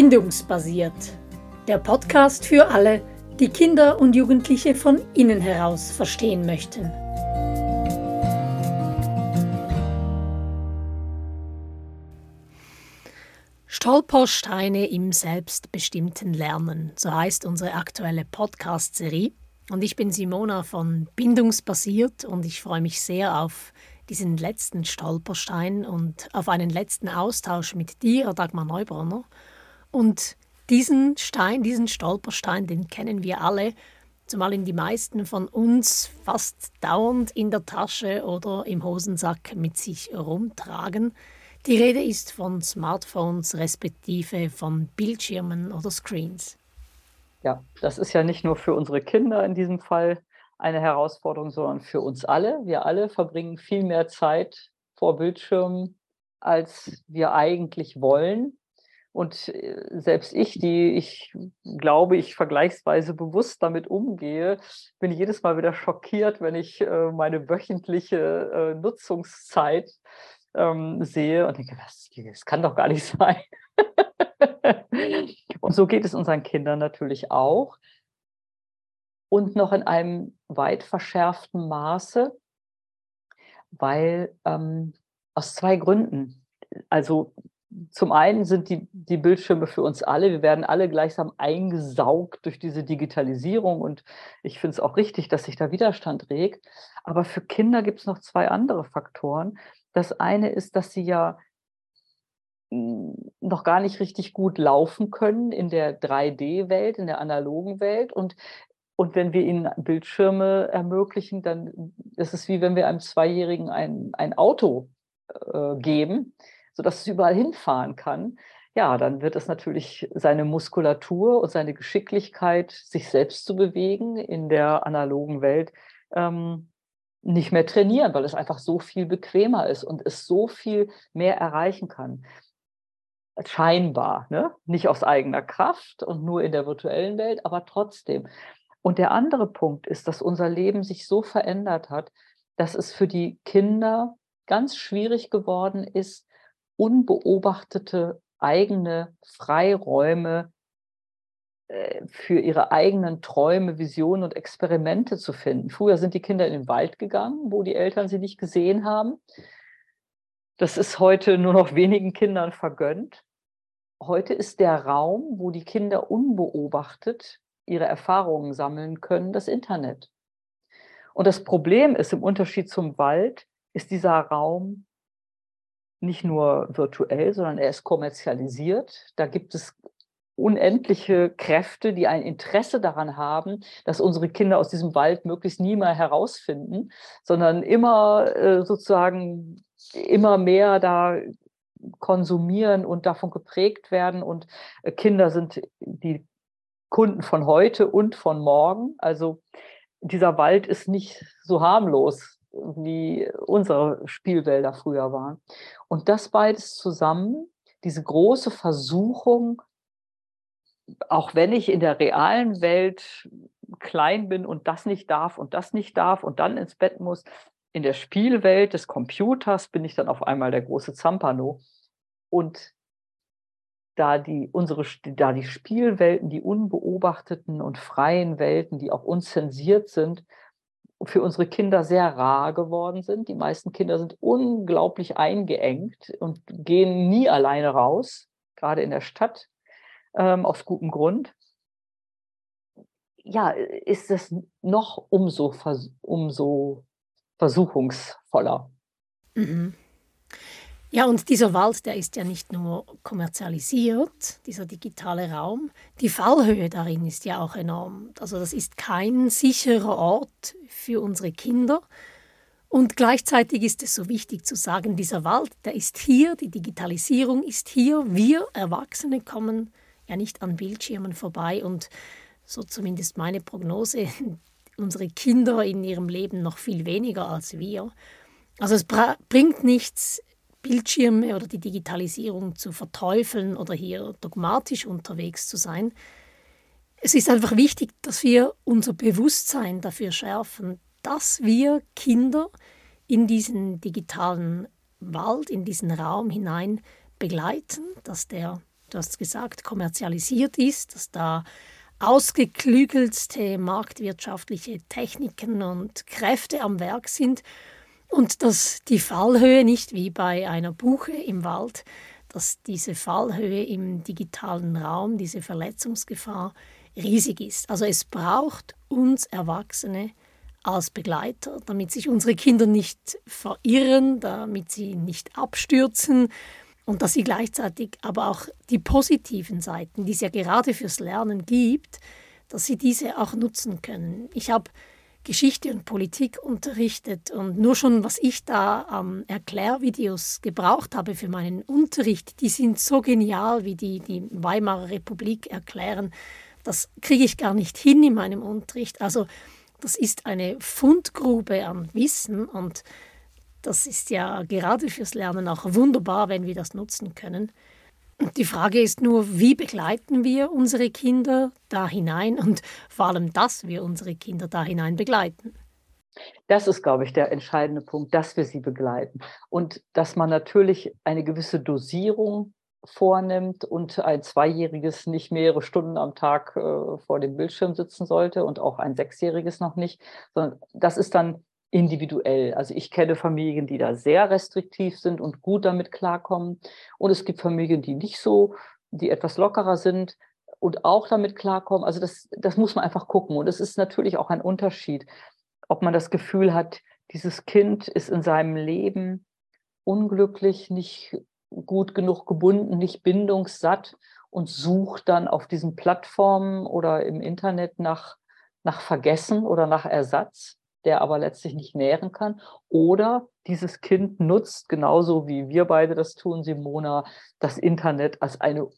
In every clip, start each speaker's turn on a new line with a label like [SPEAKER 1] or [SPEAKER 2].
[SPEAKER 1] Bindungsbasiert. Der Podcast für alle, die Kinder und Jugendliche von innen heraus verstehen möchten. Stolpersteine im selbstbestimmten Lernen, so heißt unsere aktuelle Podcast-Serie. Und ich bin Simona von Bindungsbasiert und ich freue mich sehr auf diesen letzten Stolperstein und auf einen letzten Austausch mit dir, Dagmar Neubronner. Und diesen Stein, diesen Stolperstein, den kennen wir alle, zumal ihn die meisten von uns fast dauernd in der Tasche oder im Hosensack mit sich rumtragen. Die Rede ist von Smartphones respektive von Bildschirmen oder Screens.
[SPEAKER 2] Ja, das ist ja nicht nur für unsere Kinder in diesem Fall eine Herausforderung, sondern für uns alle. Wir alle verbringen viel mehr Zeit vor Bildschirmen, als wir eigentlich wollen. Und äh, selbst ich, die ich glaube, ich vergleichsweise bewusst damit umgehe, bin jedes Mal wieder schockiert, wenn ich äh, meine wöchentliche äh, Nutzungszeit ähm, sehe und denke, das, das kann doch gar nicht sein. und so geht es unseren Kindern natürlich auch und noch in einem weit verschärften Maße, weil ähm, aus zwei Gründen. Also zum einen sind die, die Bildschirme für uns alle, wir werden alle gleichsam eingesaugt durch diese Digitalisierung und ich finde es auch richtig, dass sich da Widerstand regt. Aber für Kinder gibt es noch zwei andere Faktoren. Das eine ist, dass sie ja hm, noch gar nicht richtig gut laufen können in der 3D-Welt, in der analogen Welt. Und und wenn wir ihnen Bildschirme ermöglichen, dann ist es wie wenn wir einem Zweijährigen ein, ein Auto äh, geben, sodass es überall hinfahren kann. Ja, dann wird es natürlich seine Muskulatur und seine Geschicklichkeit, sich selbst zu bewegen in der analogen Welt, ähm, nicht mehr trainieren, weil es einfach so viel bequemer ist und es so viel mehr erreichen kann. Scheinbar, ne? nicht aus eigener Kraft und nur in der virtuellen Welt, aber trotzdem. Und der andere Punkt ist, dass unser Leben sich so verändert hat, dass es für die Kinder ganz schwierig geworden ist, unbeobachtete eigene Freiräume äh, für ihre eigenen Träume, Visionen und Experimente zu finden. Früher sind die Kinder in den Wald gegangen, wo die Eltern sie nicht gesehen haben. Das ist heute nur noch wenigen Kindern vergönnt. Heute ist der Raum, wo die Kinder unbeobachtet ihre Erfahrungen sammeln können, das Internet. Und das Problem ist, im Unterschied zum Wald, ist dieser Raum nicht nur virtuell, sondern er ist kommerzialisiert. Da gibt es unendliche Kräfte, die ein Interesse daran haben, dass unsere Kinder aus diesem Wald möglichst nie mehr herausfinden, sondern immer äh, sozusagen immer mehr da konsumieren und davon geprägt werden. Und äh, Kinder sind die Kunden von heute und von morgen. Also dieser Wald ist nicht so harmlos, wie unsere Spielwälder früher waren. Und das beides zusammen, diese große Versuchung, auch wenn ich in der realen Welt klein bin und das nicht darf und das nicht darf und dann ins Bett muss, in der Spielwelt des Computers bin ich dann auf einmal der große Zampano. Und da die, unsere, da die Spielwelten, die unbeobachteten und freien Welten, die auch unzensiert sind, für unsere Kinder sehr rar geworden sind. Die meisten Kinder sind unglaublich eingeengt und gehen nie alleine raus, gerade in der Stadt, ähm, aus gutem Grund. Ja, ist es noch umso, umso versuchungsvoller.
[SPEAKER 1] Mhm. Ja, und dieser Wald, der ist ja nicht nur kommerzialisiert, dieser digitale Raum, die Fallhöhe darin ist ja auch enorm. Also das ist kein sicherer Ort für unsere Kinder. Und gleichzeitig ist es so wichtig zu sagen, dieser Wald, der ist hier, die Digitalisierung ist hier, wir Erwachsene kommen ja nicht an Bildschirmen vorbei und so zumindest meine Prognose, unsere Kinder in ihrem Leben noch viel weniger als wir. Also es bringt nichts, Bildschirme oder die Digitalisierung zu verteufeln oder hier dogmatisch unterwegs zu sein. Es ist einfach wichtig, dass wir unser Bewusstsein dafür schärfen, dass wir Kinder in diesen digitalen Wald, in diesen Raum hinein begleiten, dass der du hast gesagt, kommerzialisiert ist, dass da ausgeklügelste marktwirtschaftliche Techniken und Kräfte am Werk sind und dass die Fallhöhe nicht wie bei einer Buche im Wald, dass diese Fallhöhe im digitalen Raum, diese Verletzungsgefahr riesig ist. Also es braucht uns Erwachsene als Begleiter, damit sich unsere Kinder nicht verirren, damit sie nicht abstürzen und dass sie gleichzeitig aber auch die positiven Seiten, die es ja gerade fürs Lernen gibt, dass sie diese auch nutzen können. Ich habe Geschichte und Politik unterrichtet und nur schon, was ich da am ähm, Erklärvideos gebraucht habe für meinen Unterricht, die sind so genial, wie die die Weimarer Republik erklären. Das kriege ich gar nicht hin in meinem Unterricht. Also das ist eine Fundgrube an Wissen und das ist ja gerade fürs Lernen auch wunderbar, wenn wir das nutzen können. Die Frage ist nur, wie begleiten wir unsere Kinder da hinein und vor allem, dass wir unsere Kinder da hinein begleiten.
[SPEAKER 2] Das ist, glaube ich, der entscheidende Punkt, dass wir sie begleiten und dass man natürlich eine gewisse Dosierung vornimmt und ein Zweijähriges nicht mehrere Stunden am Tag äh, vor dem Bildschirm sitzen sollte und auch ein Sechsjähriges noch nicht, sondern das ist dann individuell. Also ich kenne Familien, die da sehr restriktiv sind und gut damit klarkommen. Und es gibt Familien, die nicht so, die etwas lockerer sind und auch damit klarkommen. Also das, das muss man einfach gucken. Und es ist natürlich auch ein Unterschied, ob man das Gefühl hat, dieses Kind ist in seinem Leben unglücklich, nicht gut genug gebunden, nicht bindungssatt und sucht dann auf diesen Plattformen oder im Internet nach, nach Vergessen oder nach Ersatz der aber letztlich nicht nähren kann. Oder dieses Kind nutzt, genauso wie wir beide das tun, Simona, das Internet als eine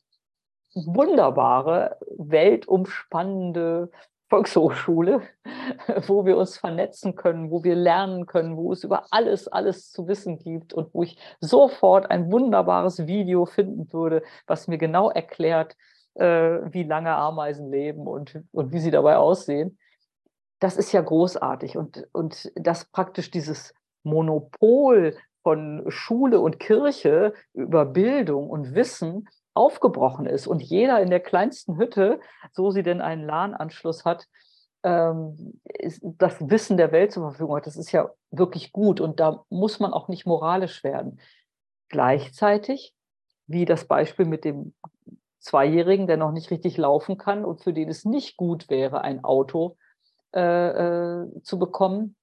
[SPEAKER 2] wunderbare, weltumspannende Volkshochschule, wo wir uns vernetzen können, wo wir lernen können, wo es über alles, alles zu wissen gibt und wo ich sofort ein wunderbares Video finden würde, was mir genau erklärt, äh, wie lange Ameisen leben und, und wie sie dabei aussehen das ist ja großartig. Und, und dass praktisch dieses Monopol von Schule und Kirche über Bildung und Wissen aufgebrochen ist und jeder in der kleinsten Hütte, so sie denn einen LAN-Anschluss hat, ähm, das Wissen der Welt zur Verfügung hat, das ist ja wirklich gut und da muss man auch nicht moralisch werden. Gleichzeitig, wie das Beispiel mit dem Zweijährigen, der noch nicht richtig laufen kann und für den es nicht gut wäre, ein Auto äh, äh, zu bekommen,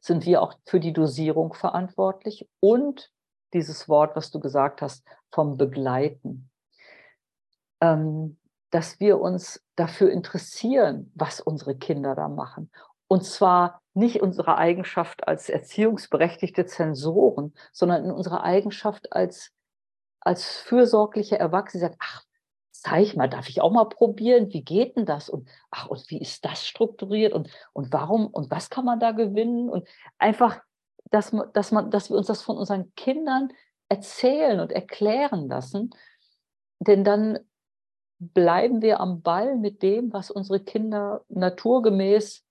[SPEAKER 2] sind wir auch für die Dosierung verantwortlich und dieses Wort, was du gesagt hast, vom Begleiten. Ähm, dass wir uns dafür interessieren, was unsere Kinder da machen. Und zwar nicht unsere Eigenschaft als erziehungsberechtigte Zensoren, sondern in unserer Eigenschaft als, als fürsorgliche Erwachsene. Sagt, ach, zeig mal, darf ich auch mal probieren? Wie geht denn das? Und ach, und wie ist das strukturiert? Und, und warum und was kann man da gewinnen? Und einfach, dass, dass, man, dass wir uns das von unseren Kindern erzählen und erklären lassen. Denn dann bleiben wir am Ball mit dem, was unsere Kinder naturgemäß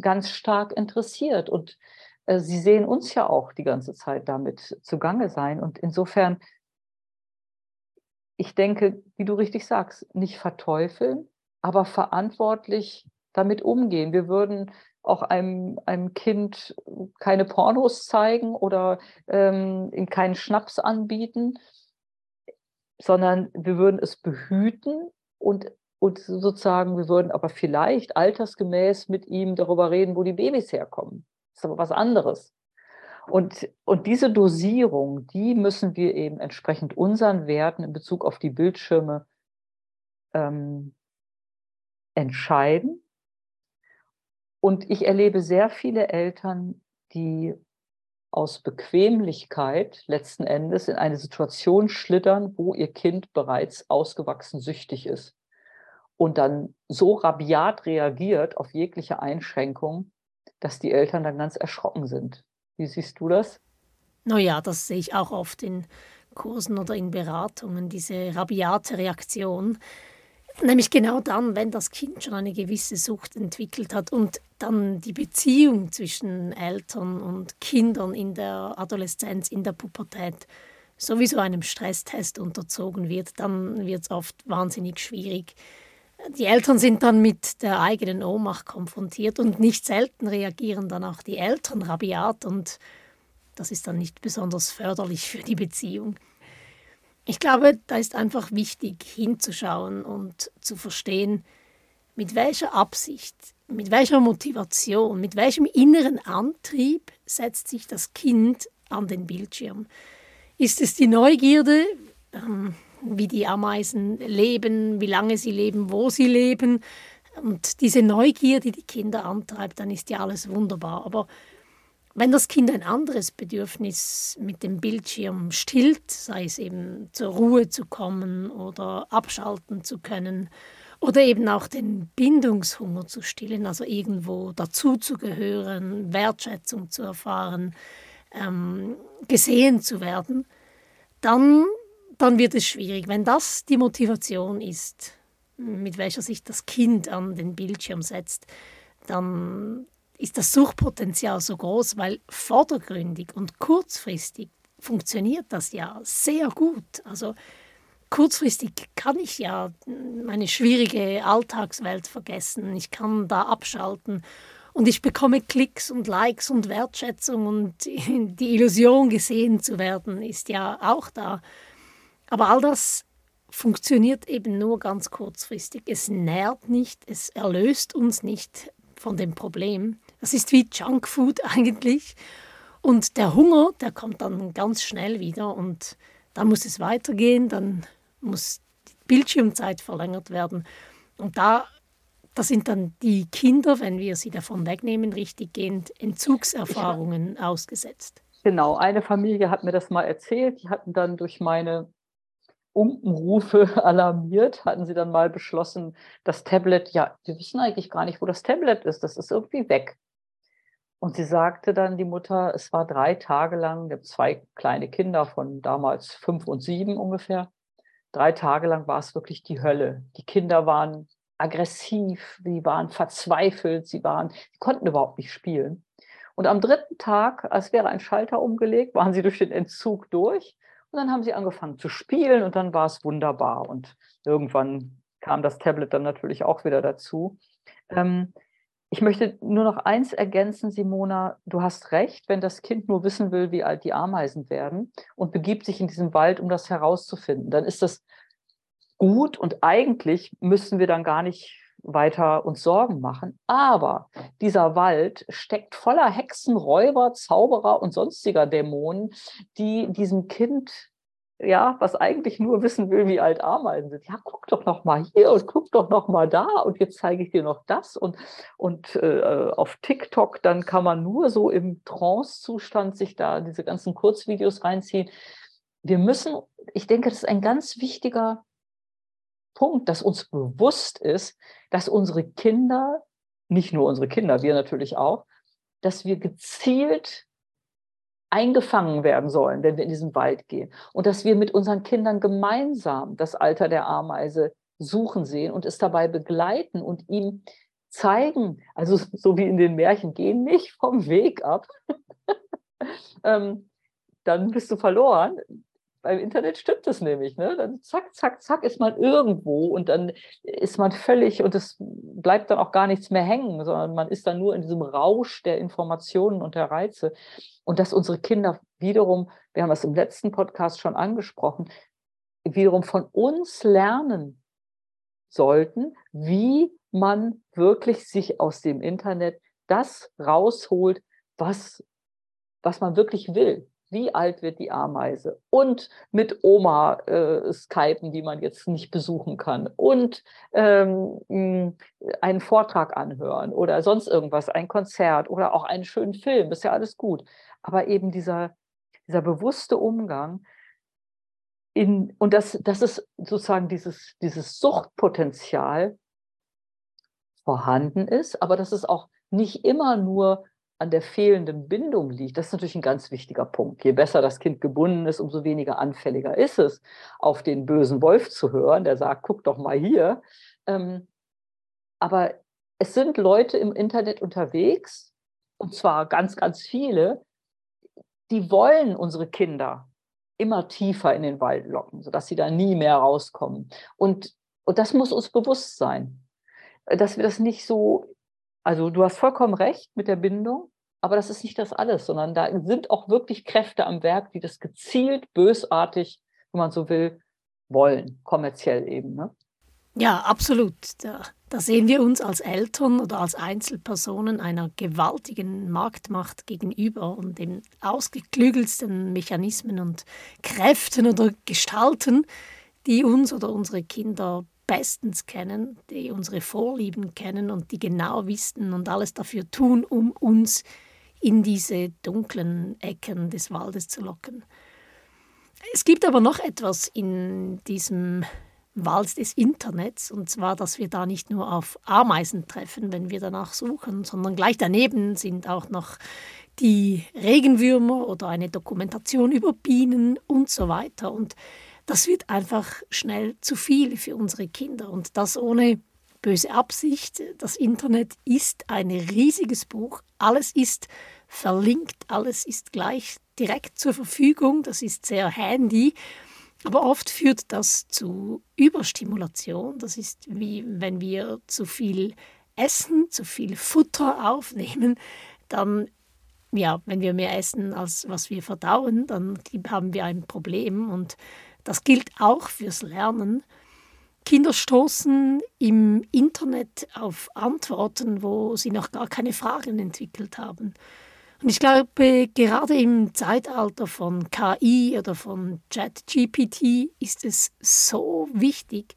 [SPEAKER 2] ganz stark interessiert. Und äh, sie sehen uns ja auch die ganze Zeit damit zugange sein. Und insofern ich denke, wie du richtig sagst, nicht verteufeln, aber verantwortlich damit umgehen. Wir würden auch einem, einem Kind keine Pornos zeigen oder ähm, ihm keinen Schnaps anbieten, sondern wir würden es behüten und, und sozusagen, wir würden aber vielleicht altersgemäß mit ihm darüber reden, wo die Babys herkommen. Das ist aber was anderes. Und, und diese Dosierung, die müssen wir eben entsprechend unseren Werten in Bezug auf die Bildschirme ähm, entscheiden. Und ich erlebe sehr viele Eltern, die aus Bequemlichkeit letzten Endes in eine Situation schlittern, wo ihr Kind bereits ausgewachsen süchtig ist und dann so rabiat reagiert auf jegliche Einschränkung, dass die Eltern dann ganz erschrocken sind. Wie siehst du das?
[SPEAKER 1] Naja, das sehe ich auch oft in Kursen oder in Beratungen, diese rabiate Reaktion. Nämlich genau dann, wenn das Kind schon eine gewisse Sucht entwickelt hat und dann die Beziehung zwischen Eltern und Kindern in der Adoleszenz, in der Pubertät sowieso einem Stresstest unterzogen wird, dann wird es oft wahnsinnig schwierig. Die Eltern sind dann mit der eigenen Ohnmacht konfrontiert und nicht selten reagieren dann auch die Eltern rabiat und das ist dann nicht besonders förderlich für die Beziehung. Ich glaube, da ist einfach wichtig hinzuschauen und zu verstehen, mit welcher Absicht, mit welcher Motivation, mit welchem inneren Antrieb setzt sich das Kind an den Bildschirm. Ist es die Neugierde, ähm, wie die Ameisen leben, wie lange sie leben, wo sie leben? Und diese Neugier, die die Kinder antreibt, dann ist ja alles wunderbar. Aber wenn das Kind ein anderes Bedürfnis mit dem Bildschirm stillt, sei es eben zur Ruhe zu kommen oder abschalten zu können oder eben auch den Bindungshunger zu stillen, also irgendwo dazuzugehören, Wertschätzung zu erfahren, ähm, gesehen zu werden, dann, dann wird es schwierig. Wenn das die Motivation ist, mit welcher sich das Kind an den Bildschirm setzt, dann, ist das Suchtpotenzial so groß, weil vordergründig und kurzfristig funktioniert das ja sehr gut. Also kurzfristig kann ich ja meine schwierige Alltagswelt vergessen. Ich kann da abschalten und ich bekomme Klicks und Likes und Wertschätzung und die Illusion gesehen zu werden ist ja auch da. Aber all das funktioniert eben nur ganz kurzfristig. Es nährt nicht, es erlöst uns nicht von dem Problem. Das ist wie Junkfood eigentlich. Und der Hunger, der kommt dann ganz schnell wieder und dann muss es weitergehen, dann muss die Bildschirmzeit verlängert werden. Und da, da sind dann die Kinder, wenn wir sie davon wegnehmen, richtiggehend Entzugserfahrungen ja. ausgesetzt.
[SPEAKER 2] Genau, eine Familie hat mir das mal erzählt. Die hatten dann durch meine Umrufe alarmiert, hatten sie dann mal beschlossen, das Tablet, ja, wir wissen eigentlich gar nicht, wo das Tablet ist, das ist irgendwie weg. Und sie sagte dann, die Mutter, es war drei Tage lang, ich habe zwei kleine Kinder von damals fünf und sieben ungefähr, drei Tage lang war es wirklich die Hölle. Die Kinder waren aggressiv, sie waren verzweifelt, sie waren, sie konnten überhaupt nicht spielen. Und am dritten Tag, als wäre ein Schalter umgelegt, waren sie durch den Entzug durch und dann haben sie angefangen zu spielen und dann war es wunderbar. Und irgendwann kam das Tablet dann natürlich auch wieder dazu. Ähm, ich möchte nur noch eins ergänzen, Simona. Du hast recht, wenn das Kind nur wissen will, wie alt die Ameisen werden und begibt sich in diesen Wald, um das herauszufinden, dann ist das gut und eigentlich müssen wir dann gar nicht weiter uns Sorgen machen. Aber dieser Wald steckt voller Hexen, Räuber, Zauberer und sonstiger Dämonen, die diesem Kind ja, was eigentlich nur wissen will, wie alt Ameisen sind. Ja, guck doch noch mal hier und guck doch noch mal da und jetzt zeige ich dir noch das und und äh, auf TikTok dann kann man nur so im Trance-Zustand sich da diese ganzen Kurzvideos reinziehen. Wir müssen, ich denke, das ist ein ganz wichtiger Punkt, dass uns bewusst ist, dass unsere Kinder, nicht nur unsere Kinder, wir natürlich auch, dass wir gezielt eingefangen werden sollen, wenn wir in diesen Wald gehen. Und dass wir mit unseren Kindern gemeinsam das Alter der Ameise suchen sehen und es dabei begleiten und ihm zeigen, also so wie in den Märchen, geh nicht vom Weg ab, ähm, dann bist du verloren beim Internet stimmt es nämlich. Ne? Dann zack, zack, zack ist man irgendwo und dann ist man völlig und es bleibt dann auch gar nichts mehr hängen, sondern man ist dann nur in diesem Rausch der Informationen und der Reize. Und dass unsere Kinder wiederum, wir haben das im letzten Podcast schon angesprochen, wiederum von uns lernen sollten, wie man wirklich sich aus dem Internet das rausholt, was, was man wirklich will wie alt wird die Ameise und mit Oma äh, skypen, die man jetzt nicht besuchen kann und ähm, einen Vortrag anhören oder sonst irgendwas, ein Konzert oder auch einen schönen Film, ist ja alles gut. Aber eben dieser, dieser bewusste Umgang in, und das, das ist sozusagen dieses, dieses Suchtpotenzial vorhanden ist, aber das ist auch nicht immer nur an der fehlenden Bindung liegt, das ist natürlich ein ganz wichtiger Punkt. Je besser das Kind gebunden ist, umso weniger anfälliger ist es, auf den bösen Wolf zu hören, der sagt, guck doch mal hier. Ähm, aber es sind Leute im Internet unterwegs, und zwar ganz, ganz viele, die wollen unsere Kinder immer tiefer in den Wald locken, sodass sie da nie mehr rauskommen. Und, und das muss uns bewusst sein, dass wir das nicht so, also du hast vollkommen recht mit der Bindung, aber das ist nicht das alles, sondern da sind auch wirklich Kräfte am Werk, die das gezielt, bösartig, wenn man so will, wollen, kommerziell eben. Ne?
[SPEAKER 1] Ja, absolut. Da, da, sehen wir uns als Eltern oder als Einzelpersonen einer gewaltigen Marktmacht gegenüber und den ausgeklügelsten Mechanismen und Kräften oder Gestalten, die uns oder unsere Kinder bestens kennen, die unsere Vorlieben kennen und die genau wissen und alles dafür tun, um uns in diese dunklen Ecken des Waldes zu locken. Es gibt aber noch etwas in diesem Wald des Internets, und zwar, dass wir da nicht nur auf Ameisen treffen, wenn wir danach suchen, sondern gleich daneben sind auch noch die Regenwürmer oder eine Dokumentation über Bienen und so weiter. Und das wird einfach schnell zu viel für unsere Kinder und das ohne böse Absicht. Das Internet ist ein riesiges Buch. Alles ist verlinkt, alles ist gleich direkt zur Verfügung. Das ist sehr handy. Aber oft führt das zu Überstimulation. Das ist wie wenn wir zu viel essen, zu viel Futter aufnehmen, dann ja, wenn wir mehr essen, als was wir verdauen, dann haben wir ein Problem. Und das gilt auch fürs Lernen. Kinder stoßen im Internet auf Antworten, wo sie noch gar keine Fragen entwickelt haben. Und ich glaube, gerade im Zeitalter von KI oder von ChatGPT ist es so wichtig,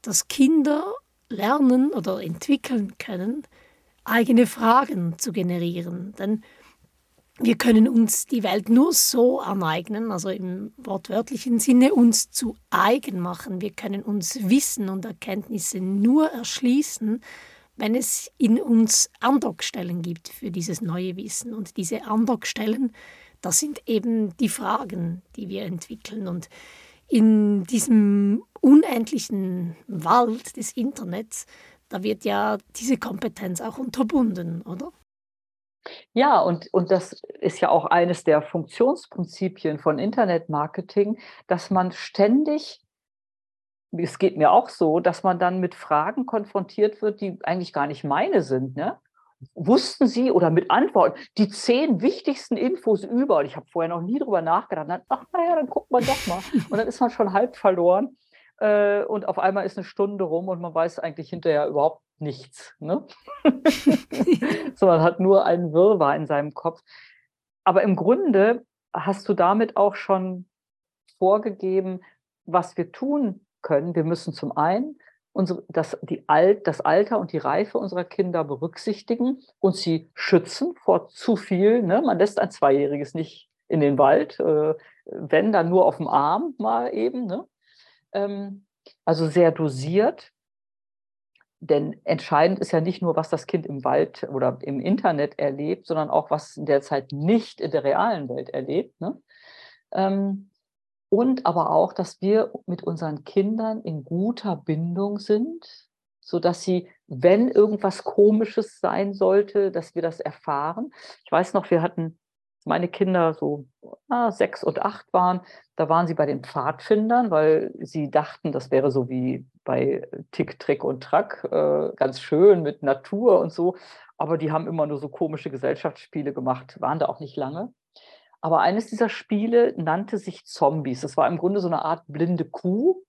[SPEAKER 1] dass Kinder lernen oder entwickeln können, eigene Fragen zu generieren. Denn wir können uns die Welt nur so aneignen, also im wortwörtlichen Sinne uns zu eigen machen. Wir können uns Wissen und Erkenntnisse nur erschließen, wenn es in uns Andockstellen gibt für dieses neue Wissen. Und diese Andockstellen, das sind eben die Fragen, die wir entwickeln. Und in diesem unendlichen Wald des Internets, da wird ja diese Kompetenz auch unterbunden, oder?
[SPEAKER 2] Ja, und, und das ist ja auch eines der Funktionsprinzipien von Internetmarketing, dass man ständig es geht mir auch so, dass man dann mit Fragen konfrontiert wird, die eigentlich gar nicht meine sind. Ne? Wussten Sie oder mit Antworten die zehn wichtigsten Infos über? Und ich habe vorher noch nie drüber nachgedacht. Dann, ach naja, dann guckt man doch mal. Und dann ist man schon halb verloren. Äh, und auf einmal ist eine Stunde rum und man weiß eigentlich hinterher überhaupt nichts. Ne? so, man hat nur einen Wirrwarr in seinem Kopf. Aber im Grunde hast du damit auch schon vorgegeben, was wir tun können. Wir müssen zum einen unsere, das, die Alt, das Alter und die Reife unserer Kinder berücksichtigen und sie schützen vor zu viel. Ne? Man lässt ein Zweijähriges nicht in den Wald, äh, wenn dann nur auf dem Arm mal eben. Ne? Ähm, also sehr dosiert. Denn entscheidend ist ja nicht nur, was das Kind im Wald oder im Internet erlebt, sondern auch, was in der Zeit nicht in der realen Welt erlebt. Ne? Ähm, und aber auch, dass wir mit unseren Kindern in guter Bindung sind, sodass sie, wenn irgendwas Komisches sein sollte, dass wir das erfahren. Ich weiß noch, wir hatten meine Kinder so ah, sechs und acht waren, da waren sie bei den Pfadfindern, weil sie dachten, das wäre so wie bei Tick, Trick und Track, äh, ganz schön mit Natur und so. Aber die haben immer nur so komische Gesellschaftsspiele gemacht, waren da auch nicht lange. Aber eines dieser Spiele nannte sich Zombies. Das war im Grunde so eine Art blinde Kuh,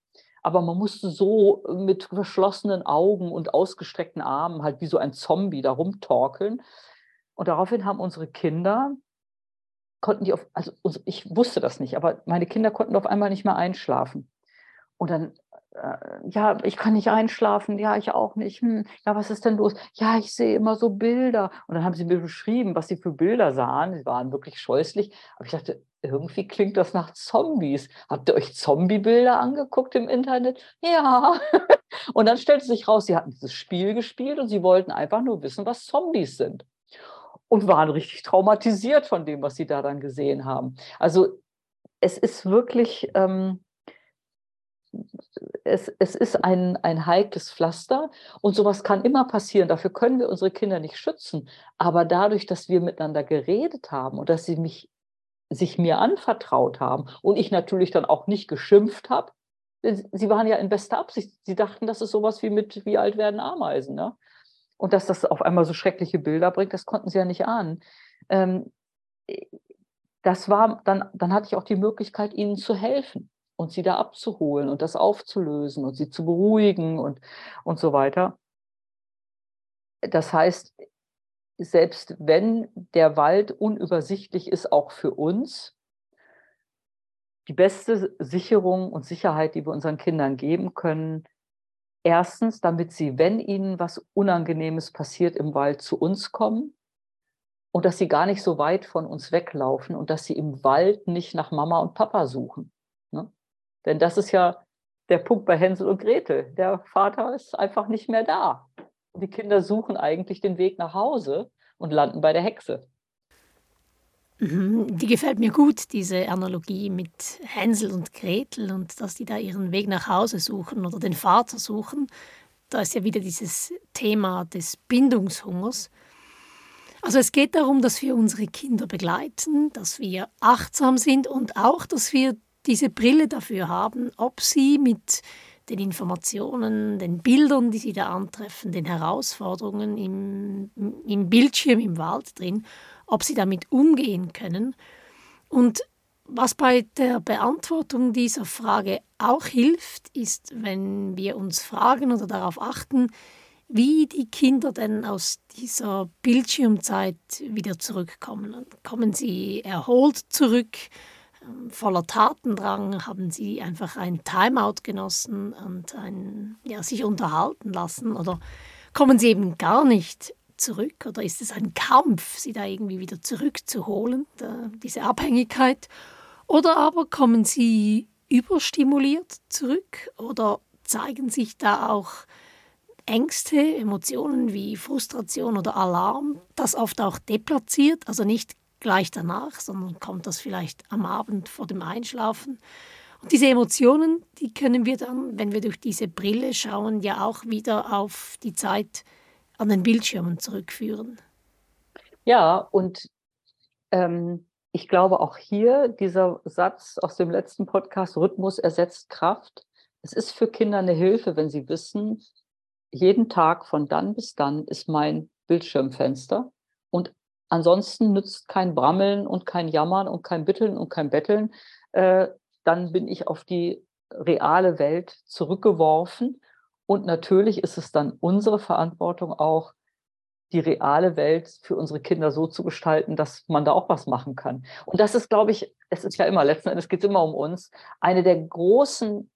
[SPEAKER 2] aber man musste so mit verschlossenen Augen und ausgestreckten Armen halt wie so ein Zombie da rumtorkeln. Und daraufhin haben unsere Kinder, konnten die auf, also ich wusste das nicht, aber meine Kinder konnten auf einmal nicht mehr einschlafen. Und dann ja, ich kann nicht einschlafen, ja, ich auch nicht. Hm, ja, was ist denn los? Ja, ich sehe immer so Bilder. Und dann haben sie mir beschrieben, was sie für Bilder sahen. Sie waren wirklich scheußlich. Aber ich dachte, irgendwie klingt das nach Zombies. Habt ihr euch Zombie-Bilder angeguckt im Internet? Ja. Und dann stellte sich raus, sie hatten dieses Spiel gespielt und sie wollten einfach nur wissen, was Zombies sind. Und waren richtig traumatisiert von dem, was sie da dann gesehen haben. Also es ist wirklich, ähm, es, es ist ein, ein heikles Pflaster und sowas kann immer passieren. Dafür können wir unsere Kinder nicht schützen. Aber dadurch, dass wir miteinander geredet haben und dass sie mich sich mir anvertraut haben und ich natürlich dann auch nicht geschimpft habe. Sie waren ja in bester Absicht. Sie dachten, das ist sowas wie mit wie alt werden Ameisen. Ne? Und dass das auf einmal so schreckliche Bilder bringt, das konnten sie ja nicht ahnen. Ähm, das war, dann, dann hatte ich auch die Möglichkeit, ihnen zu helfen und sie da abzuholen und das aufzulösen und sie zu beruhigen und, und so weiter. Das heißt, selbst wenn der Wald unübersichtlich ist, auch für uns, die beste Sicherung und Sicherheit, die wir unseren Kindern geben können, erstens, damit sie, wenn ihnen was Unangenehmes passiert im Wald, zu uns kommen und dass sie gar nicht so weit von uns weglaufen und dass sie im Wald nicht nach Mama und Papa suchen. Denn das ist ja der Punkt bei Hänsel und Gretel. Der Vater ist einfach nicht mehr da. Die Kinder suchen eigentlich den Weg nach Hause und landen bei der Hexe.
[SPEAKER 1] Mhm, die gefällt mir gut, diese Analogie mit Hänsel und Gretel und dass die da ihren Weg nach Hause suchen oder den Vater suchen. Da ist ja wieder dieses Thema des Bindungshungers. Also es geht darum, dass wir unsere Kinder begleiten, dass wir achtsam sind und auch, dass wir diese Brille dafür haben, ob sie mit den Informationen, den Bildern, die sie da antreffen, den Herausforderungen im, im Bildschirm, im Wald drin, ob sie damit umgehen können. Und was bei der Beantwortung dieser Frage auch hilft, ist, wenn wir uns fragen oder darauf achten, wie die Kinder denn aus dieser Bildschirmzeit wieder zurückkommen. Kommen sie erholt zurück, voller Tatendrang? Haben sie einfach ein Timeout genossen und ein, ja, sich unterhalten lassen? Oder kommen sie eben gar nicht zurück? Oder ist es ein Kampf, sie da irgendwie wieder zurückzuholen, diese Abhängigkeit? Oder aber kommen sie überstimuliert zurück? Oder zeigen sich da auch Ängste, Emotionen wie Frustration oder Alarm, das oft auch deplatziert, also nicht gleich danach, sondern kommt das vielleicht am Abend vor dem Einschlafen. Und diese Emotionen, die können wir dann, wenn wir durch diese Brille schauen, ja auch wieder auf die Zeit an den Bildschirmen zurückführen.
[SPEAKER 2] Ja, und ähm, ich glaube auch hier dieser Satz aus dem letzten Podcast, Rhythmus ersetzt Kraft. Es ist für Kinder eine Hilfe, wenn sie wissen, jeden Tag von dann bis dann ist mein Bildschirmfenster ansonsten nützt kein Brammeln und kein Jammern und kein Bitteln und kein Betteln. Äh, dann bin ich auf die reale Welt zurückgeworfen. Und natürlich ist es dann unsere Verantwortung auch, die reale Welt für unsere Kinder so zu gestalten, dass man da auch was machen kann. Und das ist, glaube ich, es ist ja immer, letzten Endes geht es immer um uns, eine der großen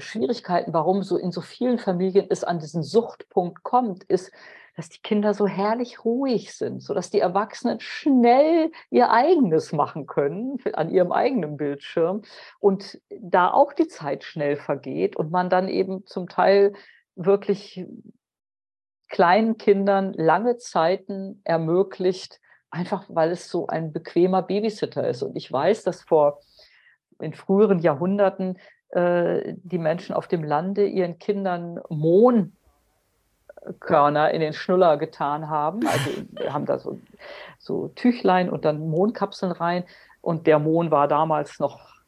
[SPEAKER 2] Schwierigkeiten, warum so in so vielen Familien es an diesen Suchtpunkt kommt, ist, dass die Kinder so herrlich ruhig sind, sodass die Erwachsenen schnell ihr eigenes machen können an ihrem eigenen Bildschirm und da auch die Zeit schnell vergeht und man dann eben zum Teil wirklich kleinen Kindern lange Zeiten ermöglicht, einfach weil es so ein bequemer Babysitter ist. Und ich weiß, dass vor in früheren Jahrhunderten äh, die Menschen auf dem Lande ihren Kindern Mohnkörner in den Schnuller getan haben. Also haben da so, so Tüchlein und dann Mohnkapseln rein. Und der Mohn war damals noch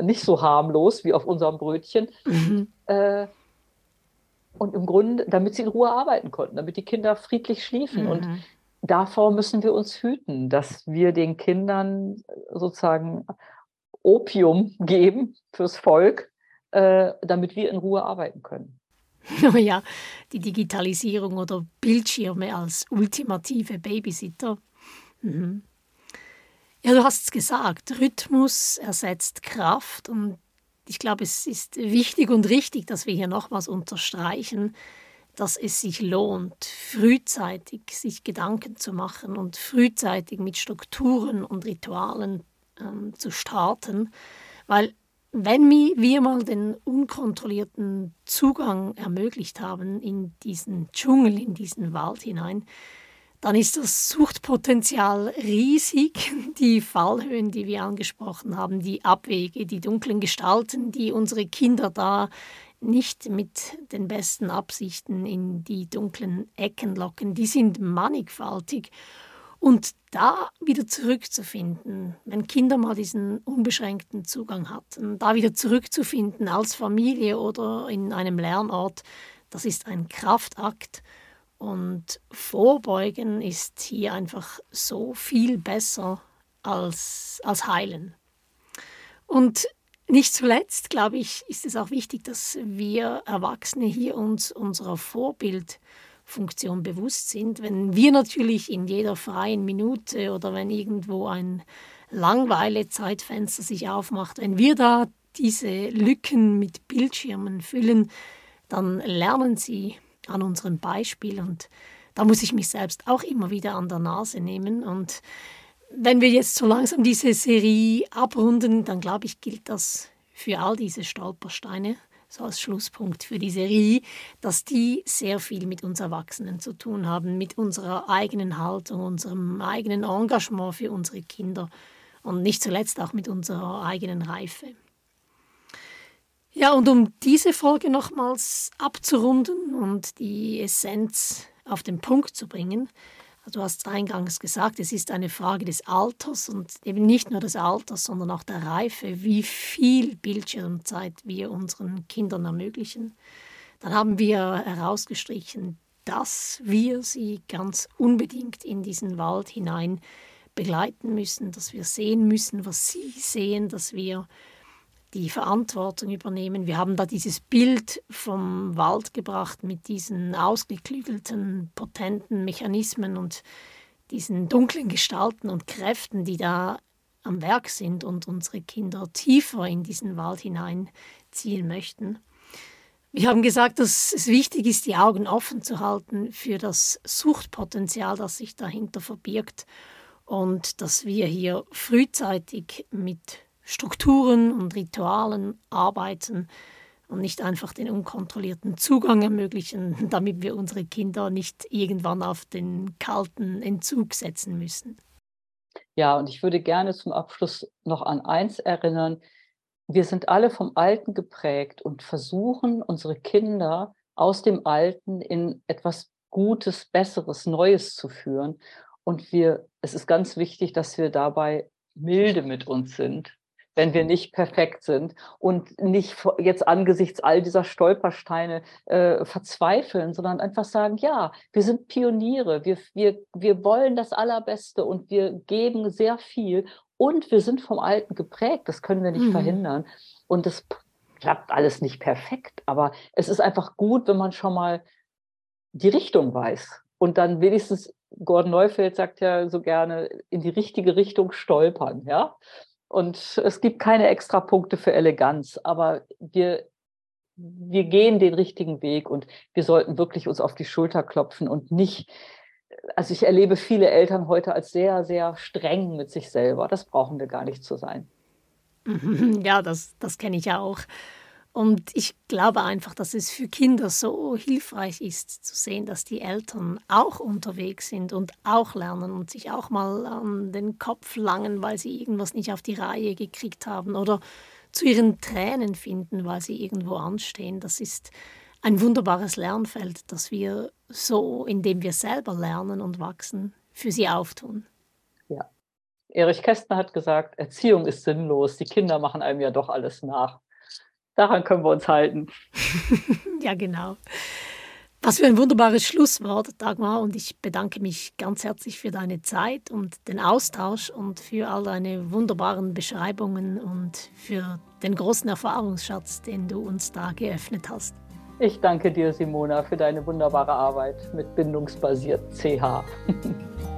[SPEAKER 2] nicht so harmlos wie auf unserem Brötchen. Mhm. Äh, und im Grunde, damit sie in Ruhe arbeiten konnten, damit die Kinder friedlich schliefen. Mhm. Und davor müssen wir uns hüten, dass wir den Kindern sozusagen Opium geben fürs Volk, äh, damit wir in Ruhe arbeiten können.
[SPEAKER 1] Oh ja, die Digitalisierung oder Bildschirme als ultimative Babysitter. Mhm. Ja, du hast es gesagt, Rhythmus ersetzt Kraft und ich glaube, es ist wichtig und richtig, dass wir hier nochmals unterstreichen, dass es sich lohnt, frühzeitig sich Gedanken zu machen und frühzeitig mit Strukturen und Ritualen ähm, zu starten, weil wenn wir mal den unkontrollierten Zugang ermöglicht haben in diesen Dschungel, in diesen Wald hinein, dann ist das Suchtpotenzial riesig. Die Fallhöhen, die wir angesprochen haben, die Abwege, die dunklen Gestalten, die unsere Kinder da nicht mit den besten Absichten in die dunklen Ecken locken, die sind mannigfaltig. Und da wieder zurückzufinden, wenn Kinder mal diesen unbeschränkten Zugang hatten, da wieder zurückzufinden als Familie oder in einem Lernort, das ist ein Kraftakt. Und Vorbeugen ist hier einfach so viel besser als, als Heilen. Und nicht zuletzt, glaube ich, ist es auch wichtig, dass wir Erwachsene hier uns unserer Vorbildfunktion bewusst sind. Wenn wir natürlich in jeder freien Minute oder wenn irgendwo ein Langweile-Zeitfenster sich aufmacht, wenn wir da diese Lücken mit Bildschirmen füllen, dann lernen sie an unserem Beispiel. Und da muss ich mich selbst auch immer wieder an der Nase nehmen. Und wenn wir jetzt so langsam diese Serie abrunden, dann glaube ich, gilt das für all diese Stolpersteine, so als Schlusspunkt für die Serie, dass die sehr viel mit uns Erwachsenen zu tun haben, mit unserer eigenen Haltung, unserem eigenen Engagement für unsere Kinder und nicht zuletzt auch mit unserer eigenen Reife. Ja, und um diese Folge nochmals abzurunden und die Essenz auf den Punkt zu bringen, Du hast eingangs gesagt, es ist eine Frage des Alters und eben nicht nur des Alters, sondern auch der Reife, wie viel Bildschirmzeit wir unseren Kindern ermöglichen. Dann haben wir herausgestrichen, dass wir sie ganz unbedingt in diesen Wald hinein begleiten müssen, dass wir sehen müssen, was sie sehen, dass wir die Verantwortung übernehmen. Wir haben da dieses Bild vom Wald gebracht mit diesen ausgeklügelten, potenten Mechanismen und diesen dunklen Gestalten und Kräften, die da am Werk sind und unsere Kinder tiefer in diesen Wald hineinziehen möchten. Wir haben gesagt, dass es wichtig ist, die Augen offen zu halten für das Suchtpotenzial, das sich dahinter verbirgt und dass wir hier frühzeitig mit Strukturen und Ritualen arbeiten und nicht einfach den unkontrollierten Zugang ermöglichen, damit wir unsere Kinder nicht irgendwann auf den kalten Entzug setzen müssen.
[SPEAKER 2] Ja, und ich würde gerne zum Abschluss noch an eins erinnern. Wir sind alle vom Alten geprägt und versuchen, unsere Kinder aus dem Alten in etwas Gutes, Besseres, Neues zu führen. Und wir, es ist ganz wichtig, dass wir dabei milde mit uns sind wenn wir nicht perfekt sind und nicht jetzt angesichts all dieser Stolpersteine äh, verzweifeln, sondern einfach sagen, ja, wir sind Pioniere, wir, wir, wir wollen das Allerbeste und wir geben sehr viel und wir sind vom Alten geprägt, das können wir nicht mhm. verhindern. Und es klappt alles nicht perfekt, aber es ist einfach gut, wenn man schon mal die Richtung weiß und dann wenigstens Gordon Neufeld sagt ja so gerne, in die richtige Richtung stolpern, ja. Und es gibt keine Extrapunkte für Eleganz, aber wir, wir gehen den richtigen Weg und wir sollten wirklich uns auf die Schulter klopfen und nicht, also ich erlebe viele Eltern heute als sehr, sehr streng mit sich selber. Das brauchen wir gar nicht zu sein.
[SPEAKER 1] Ja, das, das kenne ich ja auch. Und ich glaube einfach, dass es für Kinder so hilfreich ist zu sehen, dass die Eltern auch unterwegs sind und auch lernen und sich auch mal an den Kopf langen, weil sie irgendwas nicht auf die Reihe gekriegt haben oder zu ihren Tränen finden, weil sie irgendwo anstehen. Das ist ein wunderbares Lernfeld, das wir so, indem wir selber lernen und wachsen, für sie auftun.
[SPEAKER 2] Ja. Erich Kästner hat gesagt, Erziehung ist sinnlos, die Kinder machen einem ja doch alles nach. Daran können wir uns halten.
[SPEAKER 1] ja, genau. Was für ein wunderbares Schlusswort, Dagmar. Und ich bedanke mich ganz herzlich für deine Zeit und den Austausch und für all deine wunderbaren Beschreibungen und für den großen Erfahrungsschatz, den du uns da geöffnet hast.
[SPEAKER 2] Ich danke dir, Simona, für deine wunderbare Arbeit mit bindungsbasiert CH.